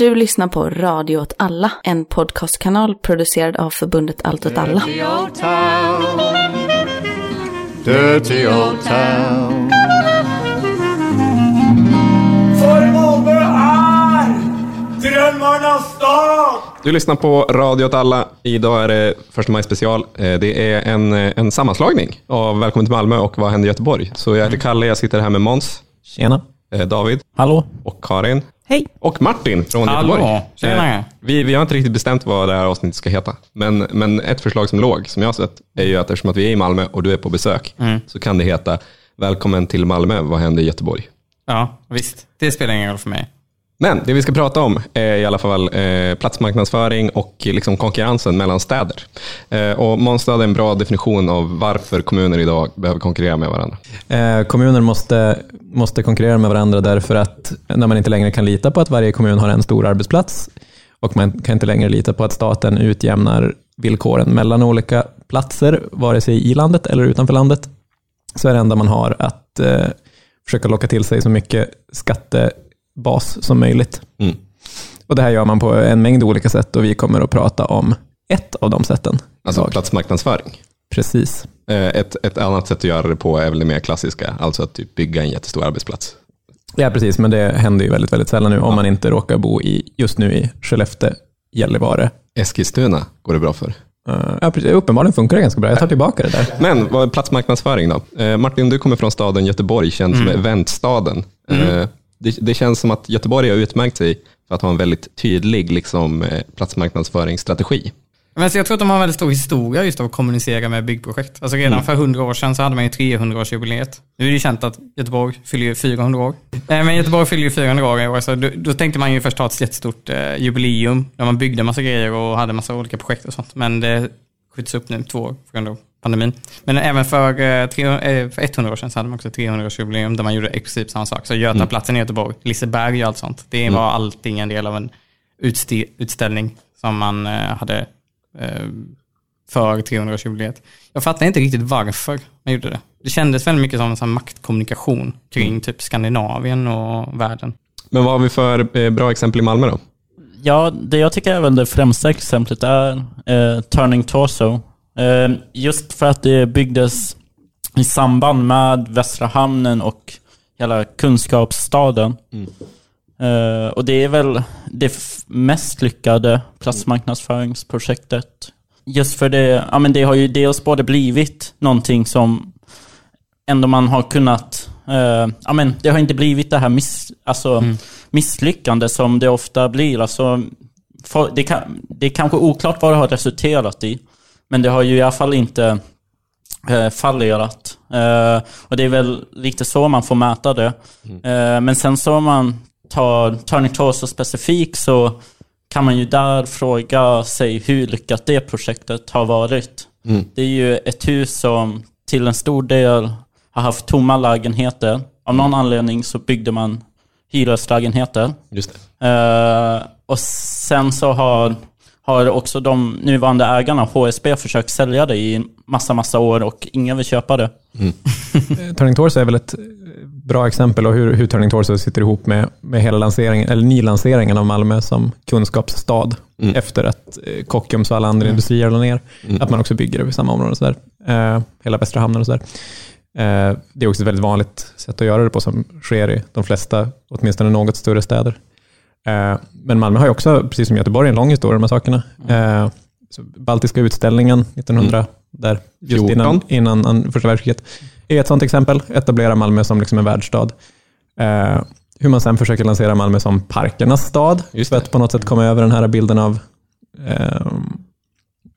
Du lyssnar på Radio åt alla, en podcastkanal producerad av förbundet Allt åt alla. Dirty old town. Dirty old town. För Malmö är drömmarnas stad! Du lyssnar på Radio åt alla. Idag är det första maj special. Eh, Det är en, eh, en sammanslagning av Välkommen till Malmö och Vad händer i Göteborg? Så jag heter Kalle, jag sitter här med Måns, Tjena. Eh, David Hallå. och Karin. Hej. Och Martin från Hallå. Göteborg. Tjena. Eh, Vi, vi har inte riktigt bestämt vad det här avsnittet ska heta. Men, men ett förslag som låg, som jag har sett, är ju att eftersom att vi är i Malmö och du är på besök, Mm. så kan det heta Välkommen till Malmö, vad händer i Göteborg? Ja, visst. Det spelar ingen roll för mig. Men det vi ska prata om är i alla fall eh, platsmarknadsföring och eh, liksom konkurrensen mellan städer. Eh, och Måns hade en bra definition av varför kommuner idag behöver konkurrera med varandra. Eh, kommuner måste, måste konkurrera med varandra därför att när man inte längre kan lita på att varje kommun har en stor arbetsplats och man kan inte längre lita på att staten utjämnar villkoren mellan olika platser, vare sig i landet eller utanför landet, så är det enda man har att eh, försöka locka till sig så mycket skatte skattebas som möjligt. Mm. Och det här gör man på en mängd olika sätt och vi kommer att prata om ett av de sätten. Alltså idag. platsmarknadsföring. Precis. Eh, ett, ett annat sätt att göra det på är väl det mer klassiska, alltså att typ bygga en jättestor arbetsplats. Ja, precis, men det händer ju väldigt, väldigt sällan nu om man inte råkar bo i, just nu i Skellefteå, Gällivare. Eskilstuna går det bra för. Uh, ja, precis, uppenbarligen funkar det ganska bra. Jag tar tillbaka det där. Men vad är platsmarknadsföring då? Eh, Martin, du kommer från staden Göteborg, känd som eventstaden. Eh, det, det känns som att Göteborg har utmärkt sig för att ha en väldigt tydlig liksom, eh, platsmarknadsföringsstrategi. Men så jag tror att de har en väldigt stor historia just av att kommunicera med byggprojekt. Alltså redan för 100 år sedan så hade man ju 300-årsjubileet. Nu är det ju känt att Göteborg fyller ju 400 år. Eh, Men Göteborg fyller ju 400 år i år, så då, då tänkte man ju först ha ett jättestort eh, jubileum där man byggde massa grejer och hade massa olika projekt och sånt. Men det skjuts upp nu två år på grund av pandemin. Men även för, eh, 300, eh, för 100 år sedan så hade man också 300-årsjubileum där man gjorde i princip samma sak. Så Götaplatsen i Göteborg, Liseberg och allt sånt. Det var allting en del av en utställning som man eh, hade för 300-årsjubileet. Jag fattar inte riktigt varför man gjorde det. Det kändes väldigt mycket som en sån maktkommunikation kring typ Skandinavien och världen. Men vad har vi för bra exempel i Malmö då? Ja, det jag tycker är väl det främsta exemplet är eh, Turning Torso. Eh, just för att det byggdes i samband med Västra Hamnen och hela kunskapsstaden. Eh, och det är väl det mest lyckade platsmarknadsföringsprojektet. Just för det, ja men det har ju dels både blivit någonting som ändå man har kunnat, eh, ja men det har inte blivit det här miss, alltså, misslyckande som det ofta blir. Alltså, för, det, kan, det är kanske oklart vad det har resulterat i, men det har ju i alla fall inte eh, fallerat. Eh, och det är väl lite så man får mäta det. Eh, men sen så om man tar Turning Torso specifikt så kan man ju där fråga sig hur lyckat det projektet har varit. Det är ju ett hus som till en stor del har haft tomma lägenheter. Av någon anledning så byggde man hyreslägenheter. Just det. Mm. Eh, och sen så har, har också de nuvarande ägarna, HSB, försökt sälja det i massa, massa år och ingen vill köpa det. Eh, Turning Torso är väl ett eh, bra exempel på hur, hur Turning Torso sitter ihop med, med hela lanseringen, eller nylanseringen av Malmö som kunskapsstad efter att eh, Kockums och alla andra industrier la ner. Att man också bygger över samma område. och Så där. Eh, hela Västra hamnen och sådär. Eh, det är också ett väldigt vanligt sätt att göra det på som sker i de flesta, åtminstone något större städer. Eh, men Malmö har ju också, precis som Göteborg, en lång historia de här sakerna. Eh, så Baltiska utställningen 1900, där just 14. innan, innan an- första världskriget, är ett sådant exempel. Etablera Malmö som liksom en världsstad. Eh, hur man sen försöker lansera Malmö som parkernas stad, Just för att på något sätt komma över den här bilden av eh,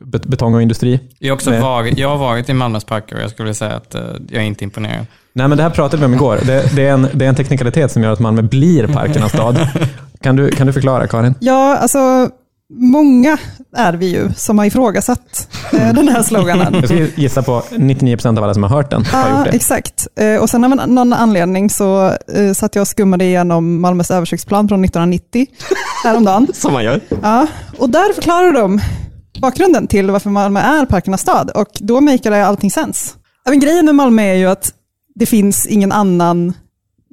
betong och industri. Jag har, också Nej. varit, jag har varit i Malmös parker och jag skulle vilja säga att eh, jag är inte imponerad. Nej, men det här pratade vi om igår. Det, det, är en, det är en teknikalitet som gör att Malmö blir parkernas stad. Kan du, kan du förklara, Karin? Ja, alltså många är vi ju som har ifrågasatt eh, den här sloganen. Jag skulle gissa på 99% av alla som har hört den har Ja, gjort det. exakt. Eh, Och sen av någon anledning så eh, satt jag och skummade igenom Malmös översiktsplan från 1990 häromdagen. Som man gör. Ja, och där förklarar de bakgrunden till varför Malmö är parkernas stad och då maker det allting sens. Men grejen med Malmö är ju att det finns ingen annan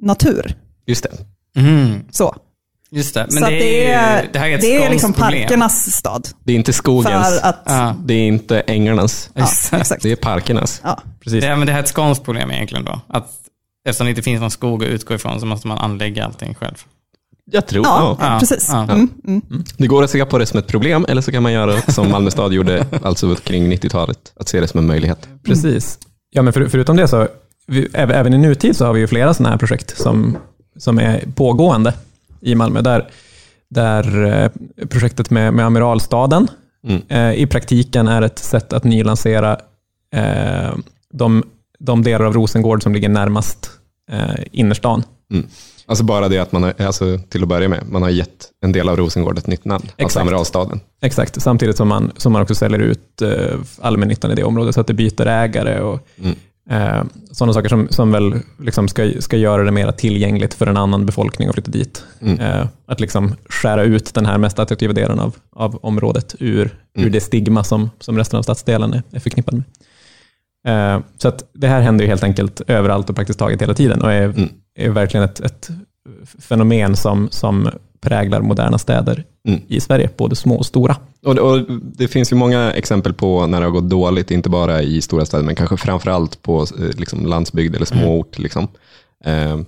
natur. Just det. Mm. Så. Just det. Men så det, det är, det här är ett det är liksom problem. parkernas stad. Det är inte skogens, För att, Ja. det är inte ängarnas, ja, exakt. det är parkernas. Ja. Precis. Ja, men det här är ett skånskt problem egentligen då. Att eftersom det inte finns någon skog att utgå ifrån så måste man anlägga allting själv. Jag tror, Ja, ja. Precis. ja. Mm, mm. Det går att se på det som ett problem eller så kan man göra som Malmö stad gjorde alltså kring 90-talet, att se det som en möjlighet. Precis. Ja, men för, förutom det så, vi, även, i nutid så har vi ju flera sådana här projekt som, som är pågående i Malmö. Där, där eh, projektet med, med Amiralstaden Mm. eh, i praktiken är ett sätt att nylansera eh, de, de delar av Rosengård som ligger närmast eh, innerstan. Alltså bara det att man har, alltså till att börja med, man har gett en del av Rosengård ett nytt namn, alltså Exakt. Amiralstaden. Exakt, samtidigt som man, som man också säljer ut eh, allmännyttan i det området så att det byter ägare och Mm. eh, sådana saker som, som väl liksom ska, ska göra det mer tillgängligt för en annan befolkning att flytta dit. Mm. Eh, att liksom skära ut den här mest attraktiva delen av, av området ur, ur Mm. det stigma som, som resten av stadsdelen är, är förknippad med. Eh, så att det här händer ju helt enkelt överallt och praktiskt taget hela tiden och är, Mm. är verkligen ett, ett fenomen som, som präglar moderna städer Mm. i Sverige, både små och stora. Och, och det finns ju många exempel på när det har gått dåligt, inte bara i stora städer, men kanske framförallt på eh, liksom, landsbygd eller småort. Liksom. Eh,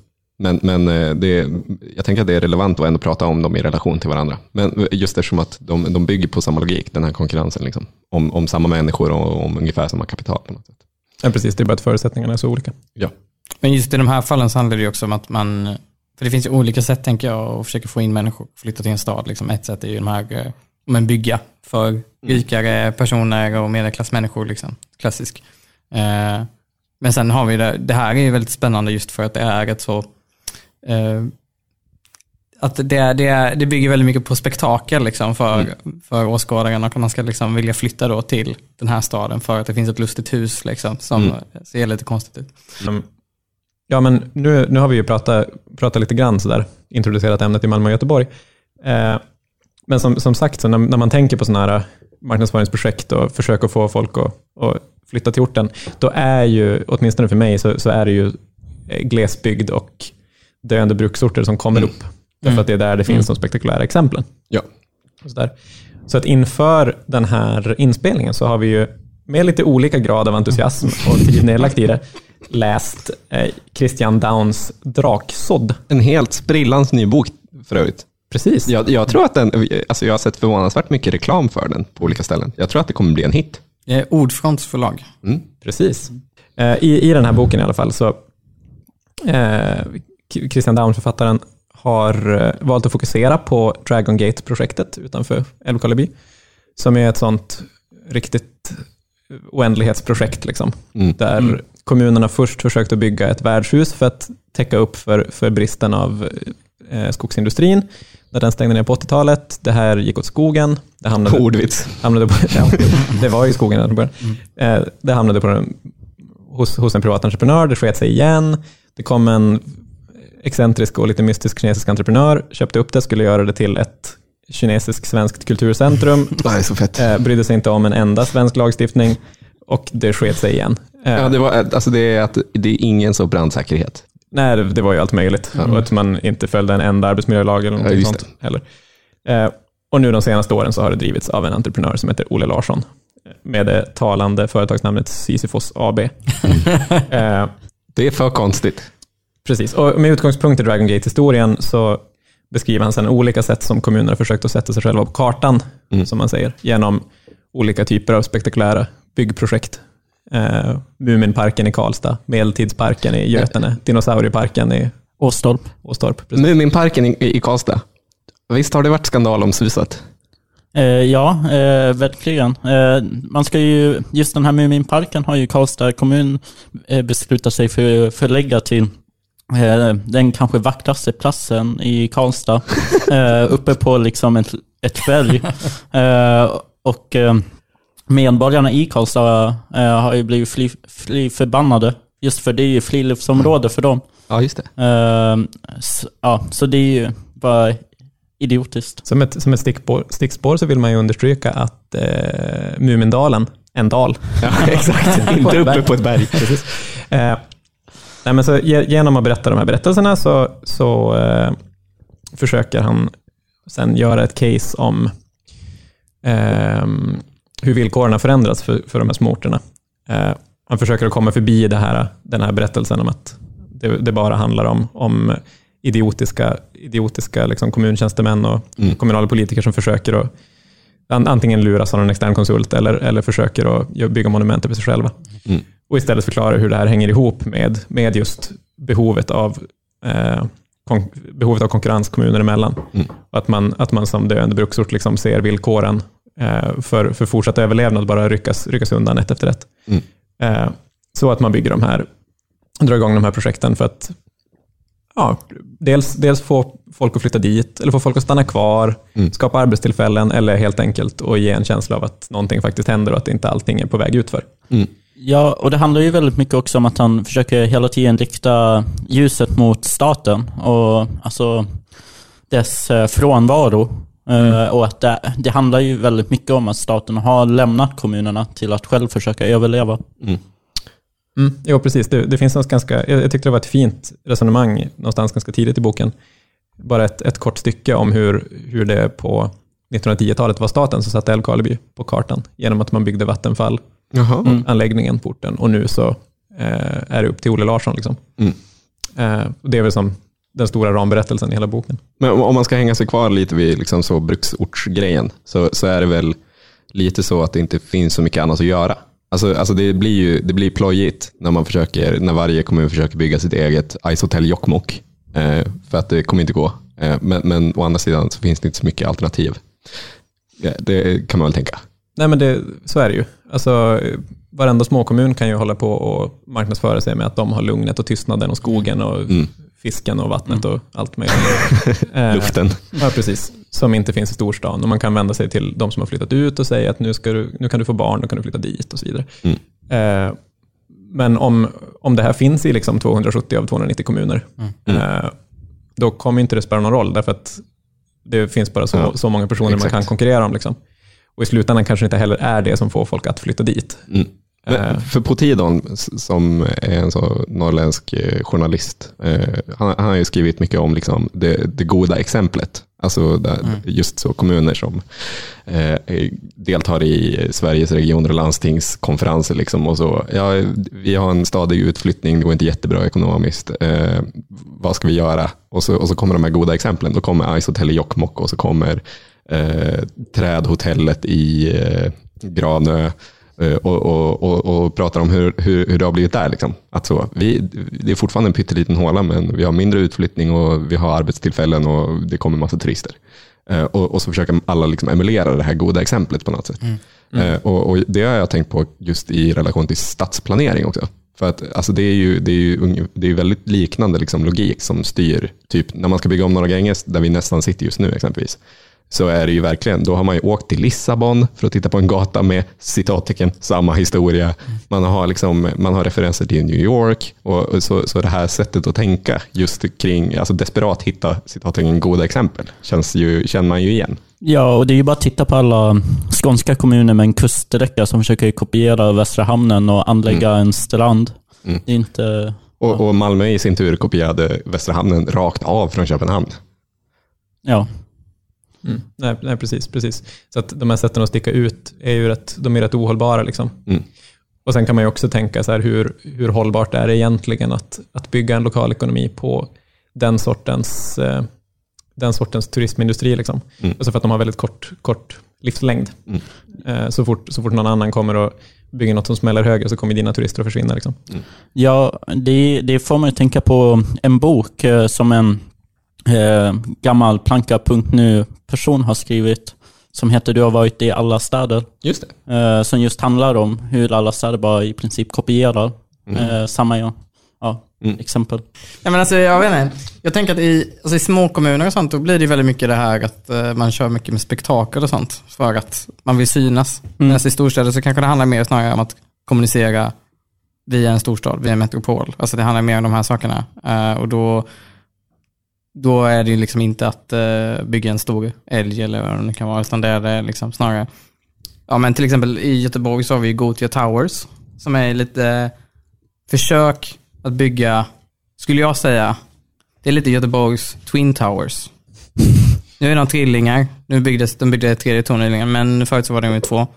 men men eh, det, jag tänker att det är relevant att ändå prata om dem i relation till varandra. Men just eftersom att de, de bygger på samma logik, den här konkurrensen, liksom, om, om samma människor och om ungefär samma kapital. På något sätt. Ja, precis. Det är bara att förutsättningarna är så olika. Ja. Men just i de här fallen så handlar det ju också om att man, för det finns ju olika sätt tänker jag att försöka få in människor att flytta till en stad. Liksom ett sätt är ju de här, eh, men bygga för rikare personer och medelklassmänniskor, liksom. klassisk. Eh, men sen har vi det, det här är ju väldigt spännande just för att det är ett så, eh, att det, är, det, är, det bygger väldigt mycket på spektakel liksom för, för åskådaren och man ska liksom vilja flytta då till den här staden för att det finns ett lustigt hus liksom, som Mm. ser lite konstigt ut. Ja, men nu, nu har vi ju pratat, pratat lite grann sådär, introducerat ämnet i Malmö och Göteborg. Eh, men som, som sagt, så när, när man tänker på sådana här marknadsföringsprojekt och försöker få folk att, att flytta till orten, då är ju, åtminstone för mig, så, så är det ju eh, glesbygd och döende bruksorter som kommer upp. Därför att det är där det finns de spektakulära exemplen. Ja. Så, där. så att inför den här inspelningen så har vi ju med lite olika grad av entusiasm och tid nedlagt i det, läst eh, Christian Downs Draksådd. En helt sprillans ny bok för övrigt. Precis. Jag, jag tror att den, alltså jag har sett förvånansvärt mycket reklam för den på olika ställen. Jag tror att det kommer bli en hit. Eh, Ordfronts förlag. Mm. Precis. Eh, I, I den här boken i alla fall så eh, Christian Down, författaren, har eh, valt att fokusera på Dragon Gate-projektet utanför Älvkarleby, som är ett sånt riktigt oändlighetsprojekt, liksom, Mm. där kommunerna först försökte bygga ett värdshus för att täcka upp för, för bristen av eh, skogsindustrin, när den stängde ner på 80-talet. Det här gick åt skogen. Det hamnade, Ordvits. hamnade på, ja, det var ju skogen början. Eh, Det hamnade på den, hos, hos en privat entreprenör, det sket sig igen. Det kom en excentrisk och lite mystisk kinesisk entreprenör, köpte upp det, skulle göra det till ett kinesisk-svenskt kulturcentrum, Det är så fett. eh, brydde sig inte om en enda svensk lagstiftning och det sket sig igen. Eh, Ja, det, var, alltså det, är att, det är ingen så brandsäkerhet. Nej, det- det var ju allt möjligt. Och att man inte följde en enda arbetsmiljölag eller någonting just sånt heller. Eh, och nu de senaste åren så har det drivits av en entreprenör som heter Olle Larsson eh, med det talande företagsnamnet Sisyfos AB. eh, Det är för konstigt. Precis, och med utgångspunkt i Dragon Gate-historien så beskriver han sedan olika sätt som kommuner har försökt att sätta sig själva på kartan, Mm. som man säger, genom olika typer av spektakulära byggprojekt. Eh, Muminparken i Karlstad, Medeltidsparken i Götene, Dinosaurieparken i Åstorp. Åstorp. Precis. Muminparken i, i Karlstad. Visst har det varit skandal om Susat? Eh, ja, eh, verkligen. Eh, man ska ju, just den här Muminparken har ju Karlstad kommun eh, beslutat sig för att förlägga till den kanske vackraste platsen i Karlstad. eh, uppe på liksom ett, ett berg. Eh, och eh, medborgarna i Karlstad eh, har ju blivit fly, fly förbannade. Just för det är ju friluftsområde för dem. Ja, just det. Eh, s- ja, så det är ju bara idiotiskt. Som ett, som ett stickspår, stickspår så vill man ju understryka att eh, Mumindalen, en dal. Ja, exakt. Inte uppe på ett berg. Precis. Eh, nej, men så ge- genom att berätta de här berättelserna så, så eh, försöker han sen göra ett case om ehm, hur villkoren har förändrats för, för de här små orterna. Eh, han försöker att komma förbi det här, den här berättelsen om att det, det bara handlar om, om idiotiska, idiotiska liksom kommuntjänstemän och Mm. kommunala politiker som försöker att antingen luras av en extern konsult eller, eller försöker att bygga monument över sig själva. Mm. Och istället förklara hur det här hänger ihop med, med just behovet av, eh, kon, behovet av konkurrens kommuner emellan. Mm. Att, man, att man som döende bruksort liksom ser villkoren eh, för, för fortsatt överlevnad bara ryckas, ryckas undan ett efter ett. Mm. Eh, så att man bygger de här, drar igång de här projekten för att ja, dels, dels få folk att flytta dit, eller få folk att stanna kvar, Mm. skapa arbetstillfällen, eller helt enkelt att ge en känsla av att någonting faktiskt händer och att inte allting är på väg utför. Ja, och det handlar ju väldigt mycket också om att han försöker hela tiden rikta ljuset mot staten och alltså dess eh, frånvaro. Eh, Och att det, det handlar ju väldigt mycket om att staten har lämnat kommunerna till att själv försöka överleva. Mm, jo, precis. Det, det finns något ganska, jag, jag tyckte det var ett fint resonemang någonstans ganska tidigt i boken. Bara ett, ett kort stycke om hur, hur det på 1910-talet var staten som satte Älvkarleby på kartan genom att man byggde Vattenfall, Jaha. Mm. anläggningen på orten och nu så eh, är det upp till Olle Larsson. Liksom. Mm. Eh, och det är väl som den stora ramberättelsen i hela boken. Men om- om man ska hänga sig kvar lite vid liksom så bruksortsgrejen så, så är det väl lite så att det inte finns så mycket annat att göra. Alltså, alltså det blir ju det blir plojigt när, man försöker, när varje kommun försöker bygga sitt eget Ice Hotel Jokkmokk. Eh, för att det kommer inte gå. Eh, men, men å andra sidan så finns det inte så mycket alternativ. Ja, det kan man väl tänka. Nej, men det, så är det ju. Alltså, eh, varenda småkommun kan ju hålla på och marknadsföra sig med att de har lugnet och tystnaden och skogen och Mm. fisken och vattnet och allt möjligt. Eh, Luften. Ja, precis. Som inte finns i storstan. Och man kan vända sig till de som har flyttat ut och säga att nu, ska du, nu kan du få barn, då kan du flytta dit och så vidare. Mm. Eh, men om, om det här finns i liksom 270 av 290 kommuner, eh, då kommer inte det spela någon roll, därför att det finns bara så, Ja, så många personer exakt. man kan konkurrera om. Liksom. Och i slutändan kanske det inte heller är det som får folk att flytta dit. Mm. Men Eh. För Potidon, s- som är en så norrländsk eh, journalist, eh, han, han har ju skrivit mycket om liksom det, det goda exemplet. Alltså där, just så kommuner som eh, deltar i Sveriges regioner och landstingskonferenser. Liksom, och så, ja, vi har en stadig utflyttning, det går inte jättebra ekonomiskt. Eh, vad ska vi göra? Och så, och så kommer de här goda exemplen. Då kommer Ice Hotel i Jokkmokk och så kommer eh, Trädhotellet i eh, Granö och, och, och, och pratar om hur, hur, hur det har blivit där. Liksom. Att så, vi, det är fortfarande en pytteliten håla, men vi har mindre utflyttning och vi har arbetstillfällen och det kommer massa turister. Eh, och, och så försöker alla liksom emulera det här goda exemplet på något sätt. Eh, och, och det har jag tänkt på just i relation till stadsplanering också. För att alltså det är ju, det är ju det är väldigt liknande liksom logik som styr, typ när man ska bygga om Norra Gränges, där vi nästan sitter just nu exempelvis, så är det ju verkligen, då har man ju åkt till Lissabon för att titta på en gata med citattecken, samma historia. Man har, liksom, man har referenser till New York och så, så det här sättet att tänka just kring, alltså desperat hitta citattecken goda exempel, känns ju, känner man ju igen. Ja, och det är ju bara att titta på alla skånska kommuner med en kuststräcka som försöker kopiera Västra hamnen och anlägga en strand. Mm. Det är inte... Och, och Malmö i sin tur kopierade Västra hamnen rakt av från Köpenhamn. Ja, Mm. Nej, nej, precis, precis. Så att de här sätten att sticka ut är ju rätt, de är rätt ohållbara. Liksom. Mm. Och sen kan man ju också tänka så här, hur, hur hållbart är det egentligen att, att bygga en lokal ekonomi på den sortens, eh, den sortens turismindustri? Liksom. Mm. Alltså för att de har väldigt kort, kort livslängd. Mm. Eh, så, fort, så fort någon annan kommer och bygger något som smäller högre så kommer dina turister att försvinna. Liksom. Ja, det, det får man ju tänka på en bok eh, som en eh, gammal planka.nu-person har skrivit som heter Du har varit i alla städer. Just det. Eh, som just handlar om hur alla städer bara i princip kopierar eh, samma ja, ja, Mm. exempel. Ja, men alltså, jag vet inte. Jag tänker att i, alltså, i små kommuner och sånt, då blir det väldigt mycket det här att eh, man kör mycket med spektakel och sånt. För att man vill synas. Medan i storstäder så kanske det handlar mer snarare om att kommunicera via en storstad, via en metropol. Alltså det handlar mer om de här sakerna. Eh, och då, då är det liksom inte att eh, bygga en stor älg eller vad det kan vara, utan det är det liksom snarare, ja men till exempel i Göteborg så har vi ju Gothia Towers, som är lite försök att bygga, skulle jag säga, det är lite Göteborgs Twin Towers. Nu är de trillingar. Nu byggdes, de byggde tredje torn nyligen, men förut så var de ju två.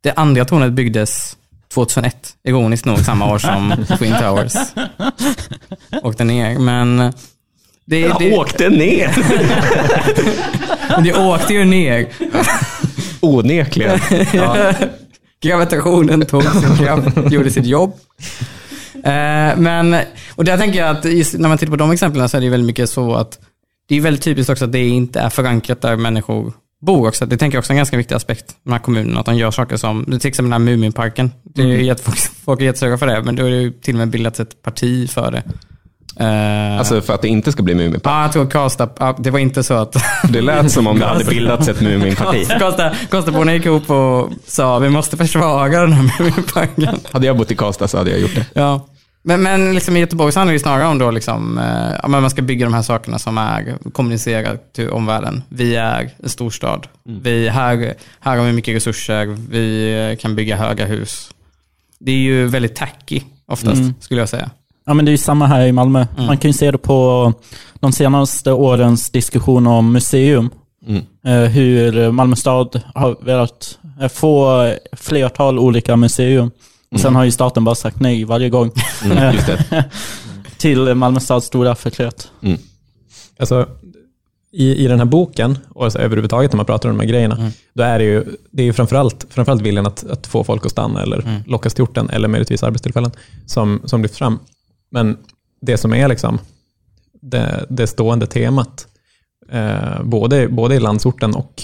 Det andra tornet byggdes 2001, ironiskt nog samma år som Twin Towers. Åkte ner, men... Det, det, Åkte ner! det åkte ju ner. Onekligen. Ja. Gravitationen tog sin kraft, gjorde sitt jobb. Eh, men, och där tänker jag att just när man tittar på de exemplen så är det ju väldigt mycket så att det är väldigt typiskt också att det inte är förankrat där människor bor också. Det tänker jag också är en ganska viktig aspekt, de här kommunerna, att de gör saker som, till exempel den här Muminparken. Det är ju jättefolk, folk är jättesura för det, men då är det ju till och med bildats ett parti för det. Eh, Alltså för att det inte ska bli Muminpark. ja, jag tror Karlstad, det var inte så att Det lät som om det hade bildats ett Muminparti. Karlstad- Karlstadborna gick ihop och sa vi måste försvaga den här Muminparken. Hade jag bott i Karlstad så hade jag gjort det. Ja. Men, men liksom i Göteborg så handlar det snarare om då liksom, eh, man ska bygga de här sakerna som är kommunicerar till omvärlden. Vi är en storstad. Vi, här, här har vi mycket resurser. Vi kan bygga höga hus. Det är ju väldigt tacky oftast, skulle jag säga. Ja, men det är ju samma här i Malmö. Man kan ju se det på de senaste årens diskussion om museum. Eh, Hur Malmö stad har velat eh, få flertal olika museum. Och sen har ju staten bara sagt nej varje gång. Mm, just det. Till Malmö stads stora förtret. Alltså, i, I den här boken, och alltså överhuvudtaget när man pratar om de här grejerna, då är det ju, det är ju framförallt, framförallt viljan att, att få folk att stanna eller lockas till orten, eller möjligtvis arbetstillfällen, som, som lyfts fram. Men det som är liksom det, det stående temat, eh, både, både i landsorten och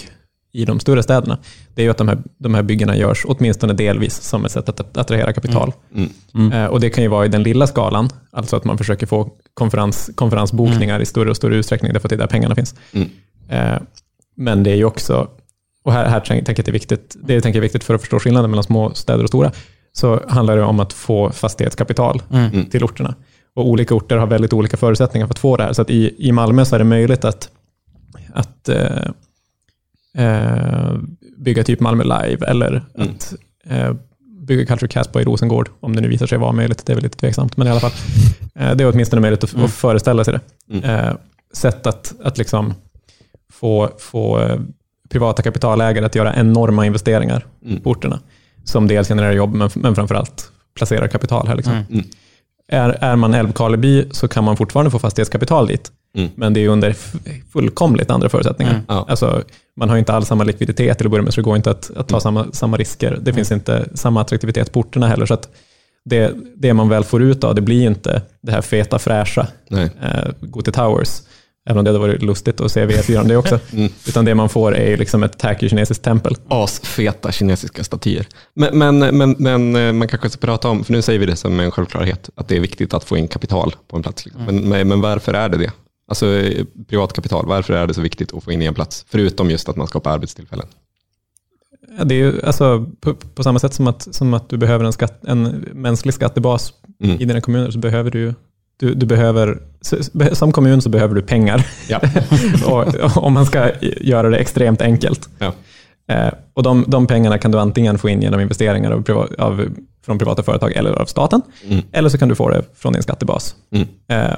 i de större städerna, det är ju att de här, de här byggena görs åtminstone delvis som ett sätt att attrahera kapital. Eh, och det kan ju vara i den lilla skalan, alltså att man försöker få konferens, konferensbokningar i större och större utsträckning, därför att det är där pengarna finns. Eh, men det är ju också, och här, här tänker jag att det är viktigt, det tänker jag är viktigt för att förstå skillnaden mellan små städer och stora, så handlar det om att få fastighetskapital till orterna. Och olika orter har väldigt olika förutsättningar för att få det här. Så att i, i Malmö så är det möjligt att, att eh, eh, bygga typ Malmö Live eller att eh, bygga Culture Casbah i Rosengård, om det nu visar sig vara möjligt. Det är väl lite tveksamt, men i alla fall. Eh, det är åtminstone möjligt att, att föreställa sig det. Eh, sätt att, att liksom få, få eh, privata kapitalägare att göra enorma investeringar på orterna, som dels genererar jobb, men, men framförallt placerar kapital här. Liksom. Är, är man Älvkarleby så kan man fortfarande få fastighetskapital dit, men det är under fullkomligt andra förutsättningar. Ja. Alltså, man har inte alls samma likviditet till att börja med, så det går inte att, att ta samma, samma risker. Det finns inte samma attraktivitet på orterna heller. Så att det, det man väl får ut av det blir inte det här feta, fräscha, eh, gå till Towers, även om det hade varit lustigt att se V4 om det också. Utan det man får är liksom ett tacky kinesiskt tempel. Asfeta kinesiska statyer. Men, men, men, men eh, man kanske ska prata om, för nu säger vi det som en självklarhet, att det är viktigt att få in kapital på en plats. Liksom. Men, men, men varför är det det? Alltså eh, privatkapital, varför är det så viktigt att få in i en plats? Förutom just att man skapar arbetstillfällen. Ja, Det är ju alltså, på, på samma sätt som att, som att du behöver en, skatt, en mänsklig skattebas Mm. i dina kommuner så behöver du du, du behöver, som kommun så behöver du pengar. Ja. och, om man ska göra det extremt enkelt. Ja. Eh, och de, de pengarna kan du antingen få in genom investeringar av, priva, av, från privata företag eller av staten. Mm. Eller så kan du få det från din skattebas. Mm. Eh,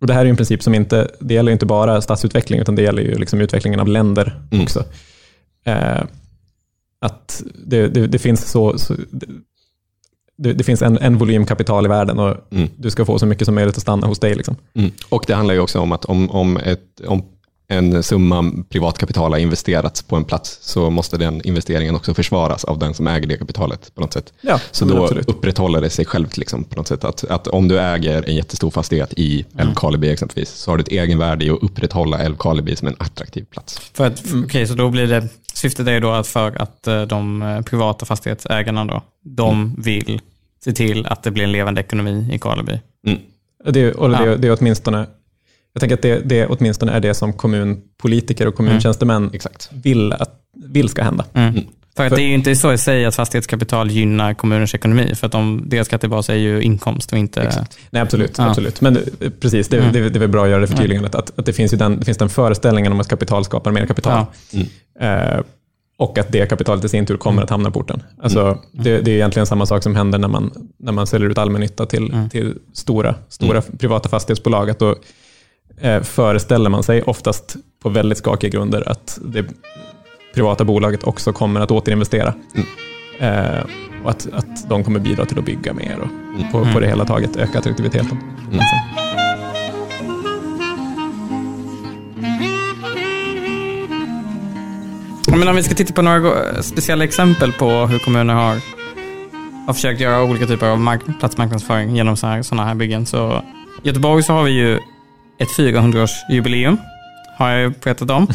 och det här är en princip som inte, det gäller inte bara stadsutveckling, utan det gäller ju liksom utvecklingen av länder Mm. också. Eh, att det, det, det finns så, så det, det finns en, en volym kapital i världen och Mm. du ska få så mycket som möjligt att stanna hos dig. Liksom. Mm. Och det handlar ju också om att om, om, ett, om en summa privatkapital har investerats på en plats så måste den investeringen också försvaras av den som äger det kapitalet på något sätt. Ja, Så då absolut. upprätthåller det sig självt liksom, på något sätt. Att, att om du äger en jättestor fastighet i Älvkarleby exempelvis så har du ett egenvärde i att upprätthålla Älvkarleby som en attraktiv plats. För att, okej, så då blir det, syftet är ju då att för att eh, de eh, privata fastighetsägarna då, de vill se till att det blir en levande ekonomi i Karleby. Mm. Det, och det, Ja. det är åtminstone, jag tänker att det, det åtminstone är det som kommunpolitiker och kommuntjänstemän Exakt. vill, att, vill ska hända. För att det är ju inte så i sig att fastighetskapital gynnar kommunens ekonomi, för att de, deras skattebas är ju inkomst och inte... Nej, absolut. Ja. absolut. Men eh, precis, det, det, det är bra att göra det förtydligandet. Att, att det, finns ju den, det finns den föreställningen om att kapital skapar mer kapital. Eh, och att det kapitalet i sin tur kommer att hamna på orten. Alltså, det, det är egentligen samma sak som händer när man, när man säljer ut allmännytta till, till stora, stora privata fastighetsbolag. Att då, eh, föreställer man sig, oftast på väldigt skakiga grunder, att det privata bolaget också kommer att återinvestera. Eh, och att, att de kommer bidra till att bygga mer och på, på det hela taget öka attraktiviteten. Alltså. Ja, Men om vi ska titta på några speciella exempel på hur kommuner har, har försökt göra olika typer av mark- platsmarknadsföring genom sådana här, såna här byggen. Så I Göteborg så har vi ju ett 400-årsjubileum, har jag ju berättat om.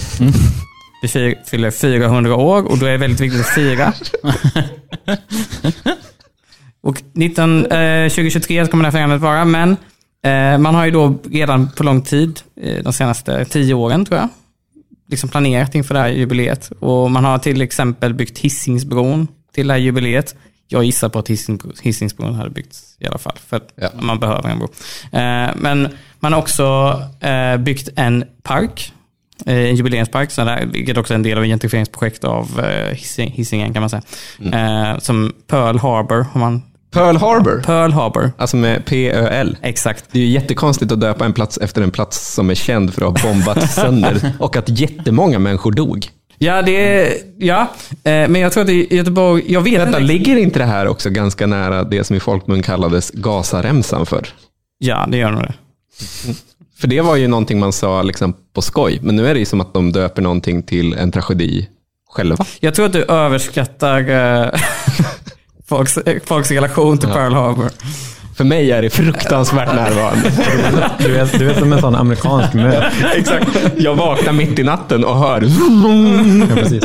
Vi fyller 400 år och då är det väldigt viktigt att fira. och 19, eh, 2023 kommer det här firandet vara, men eh, man har ju då redan på lång tid, eh, de senaste tio åren tror jag, liksom planerat inför det här jubileet. Och man har till exempel byggt Hisingsbron till det här jubileet. Jag gissar på att Hising- Hisingsbron hade byggts i alla fall, för Ja. man behöver en bro. Eh, men man har också eh, byggt en park, en jubileumspark, så där, vilket också är en del av gentrifieringsprojekt av eh, Hising, Hisingen kan man säga. Eh, som Pearl Harbor, har man, Pearl Harbor, Pearl Harbor, alltså med P-Ö-L. exakt. Det är ju jättekonstigt att döpa en plats efter en plats som är känd för att ha bombats sönder och att jättemånga människor dog. Ja, det är, ja, eh, men jag tror att i Göteborg, jag vet Vänta, inte. ligger inte det här också ganska nära det som i folkmun kallades Gazaremsan för? Ja, det gör nog det. För det var ju någonting man sa liksom på skoj, men nu är det ju som att de döper någonting till en tragedi själva. Jag tror att du överskattar eh, folks, eh, folks relation till Pearl Harbor. För mig är det fruktansvärt närvarande. Du, är, du är som en sån amerikansk möt. Exakt. Jag vaknar mitt i natten och hör Ja, precis.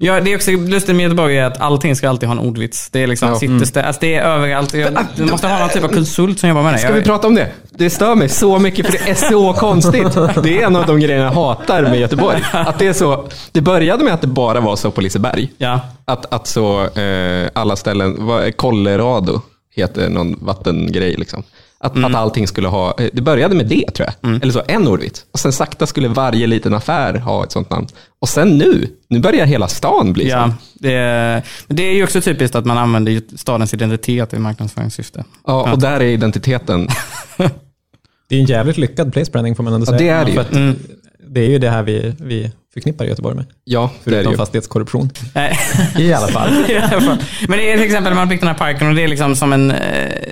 Ja, det är också lustigt med Göteborg är att allting ska alltid ha en ordvits. Det är liksom, Ja. sitter stä- alltså det är överallt. Jag- Du måste ha någon typ av konsult som jobbar med det. Ska vi prata om det? Det stör mig så mycket för det är så konstigt. Det är en av de grejerna jag hatar med Göteborg. Att det, är så, det började med att det bara var så på Liseberg. Ja. Att, att så eh, alla ställen, vad, Colorado heter någon vattengrej liksom. Att, att allting skulle ha, eh, det började med det tror jag. Eller så, en ordvits. Och sen sakta skulle varje liten affär ha ett sånt namn. Och sen nu, nu börjar hela stan bli Ja, sån. det är, men det är ju också typiskt att man använder stadens identitet i marknadsföringssyfte. Ja, och där är identiteten. Det är en jävligt lyckad place branding får man ändå Ja, säga. det är det ju. Det är ju det här vi, vi förknippar Göteborg med. Ja, det är det Förutom ju. fastighetskorruption. I alla fall. Men det är till exempel när man byggt den här parken och det är liksom som en, eh,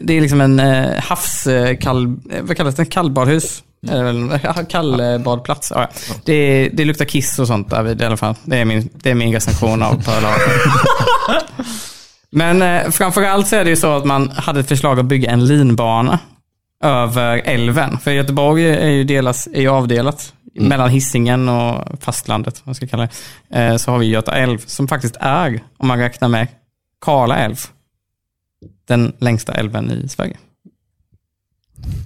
det är liksom en eh, havskall, eh, vad kallas det, kallbadhus? Eller Kallbadplats. Ja. Det, det luktar kiss och sånt där vid i alla fall. Det är min, det är min recension av Pearl. Men eh, framförallt så är det ju så att man hade ett förslag att bygga en linbana över älven. För Göteborg är ju, delas, är ju avdelat mellan Hisingen och fastlandet, vad ska jag kalla det. Eh, så har vi Göta älv som faktiskt är, om man räknar med Karla älv, den längsta älven i Sverige.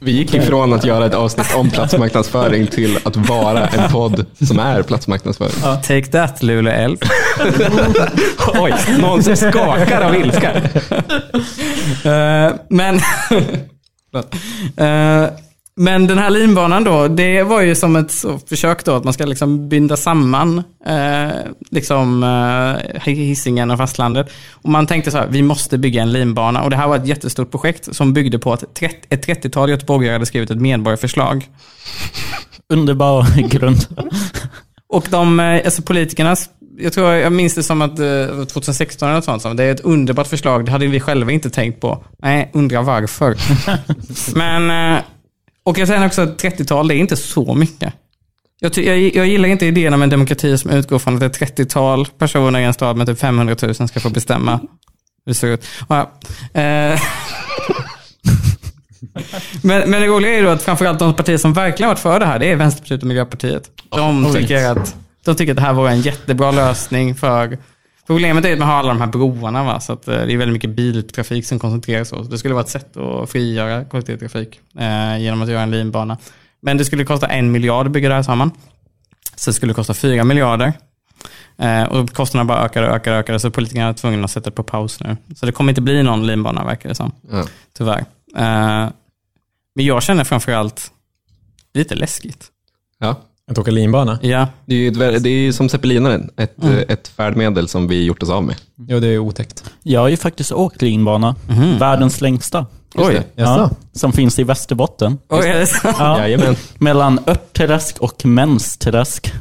Vi gick ifrån att göra ett avsnitt om platsmarknadsföring till att vara en podd som är platsmarknadsföring. Take that, Luleå älv. Oj, någon som skakar av ilska. Eh, men, Förlåt. Eh, men den här linbanan då, det var ju som ett försök då att man ska liksom binda samman eh, liksom, eh, Hisingen och fastlandet. Och man tänkte så här, vi måste bygga en linbana. Och det här var ett jättestort projekt som byggde på att 30, ett 30-tal göteborgare hade skrivit ett medborgarförslag. Underbar grund. Och de, eh, alltså politikerna, jag tror jag minns det som att eh, 2016 eller något sånt, så det är ett underbart förslag, det hade vi själva inte tänkt på. Nej, undrar varför. Men, eh, och jag säger också att 30-tal, det är inte så mycket. Jag, jag, jag gillar inte idén om en demokrati som utgår från att ett 30-tal personer i en stad med typ 500 000 ska få bestämma hur det ser ut. Ja, eh, men, men det roliga är ju då att framförallt de partier som verkligen varit för det här, det är Vänsterpartiet och Miljöpartiet. De tycker att, de tycker att det här vore en jättebra lösning för Problemet är att man har alla de här broarna, va? så att eh, det är väldigt mycket biltrafik som koncentreras. Det skulle vara ett sätt att frigöra kollektivtrafik eh, genom att göra en linbana. Men det skulle kosta en miljard att bygga det här, sa man. Så det skulle kosta fyra miljarder. Eh, och kostnaderna bara ökade och ökade, och ökade, så politikerna är tvungna att sätta det på paus nu. Så det kommer inte bli någon linbana, verkar det som. Ja. Tyvärr. Eh, men jag känner framförallt lite läskigt. Ja. Att åka linbana. Ja, Det är ju ett det är ju som zeppelinaren, ett, eh, ett färdmedel som vi gjort oss av med. Jo, det är otäckt. Jag har ju faktiskt åkt linbana. Världens längsta. Oj. Jaså? som finns i Västerbotten. Oj, är det så? Ja, Jajamän. mellan Örtträsk och Mensträsk.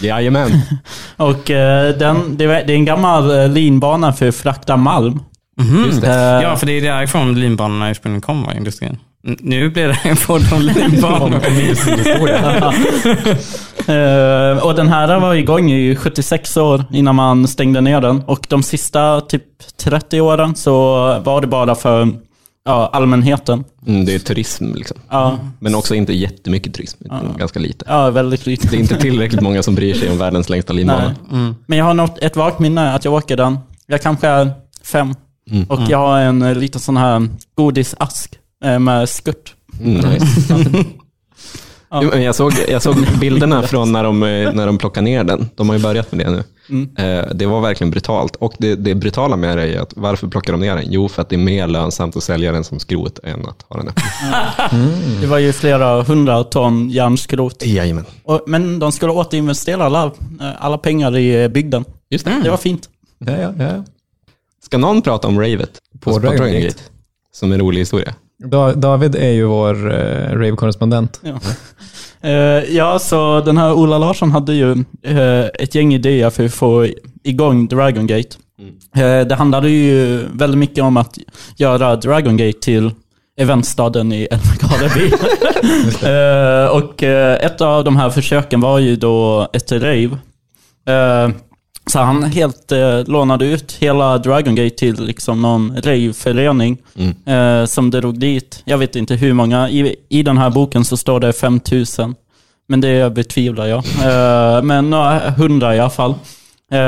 Jajamän. Och eh, den, det, är, det är en gammal eh, linbana för att frakta malm. Just det. Eh, Ja, för det är därifrån linbanorna ursprungligen kommer, industrin. Nu blir det en podd om linbanor. Eh, och den här var igång i 76 år innan man stängde ner den. Och de sista typ 30 åren så var det bara för ja, allmänheten. Mm, det är turism liksom. Ja, Men också inte jättemycket turism, ganska lite. ja väldigt lite. Det är inte tillräckligt många som bryr sig om världens längsta linbana. Nej. Men jag har något, ett vagt minne att jag åker den. Jag kanske är fem. Mm. Och jag har en liten sån här godisask med skurt. Mm, nice. Jag såg, jag såg bilderna från när de, eh, när de plockade ner den. De har ju börjat med det nu. Mm. Eh, Det var verkligen brutalt. Och det, det brutala med det är att varför plockar de ner den? Jo, för att det är mer lönsamt att sälja den som skrot än att ha den öppen. Det var ju flera hundra ton järnskrot. Jajamän. Och, men de skulle återinvestera alla, eh, alla pengar i eh, bygden. Just det. Det var fint. Ja, ja, ja. Ska någon prata om Ravet? På Dragon Dragon Gate. Som en rolig historia. Da- David är ju vår eh, rave-korrespondent. Ja. Eh, ja, så den här Ola Larsson hade ju eh, ett gäng idéer för att få igång Dragon Gate. Eh, det handlade ju väldigt mycket om att göra Dragon Gate till eventstaden i Älvkarleby. eh, och eh, ett av de här försöken var ju då ett rave. Så han helt eh, lånade ut hela Dragon Gate till liksom någon raveförening eh, som drog dit, jag vet inte hur många, i, i den här boken så står det 5000. Men det betvivlar jag. Eh, men några hundra i alla fall. Eh,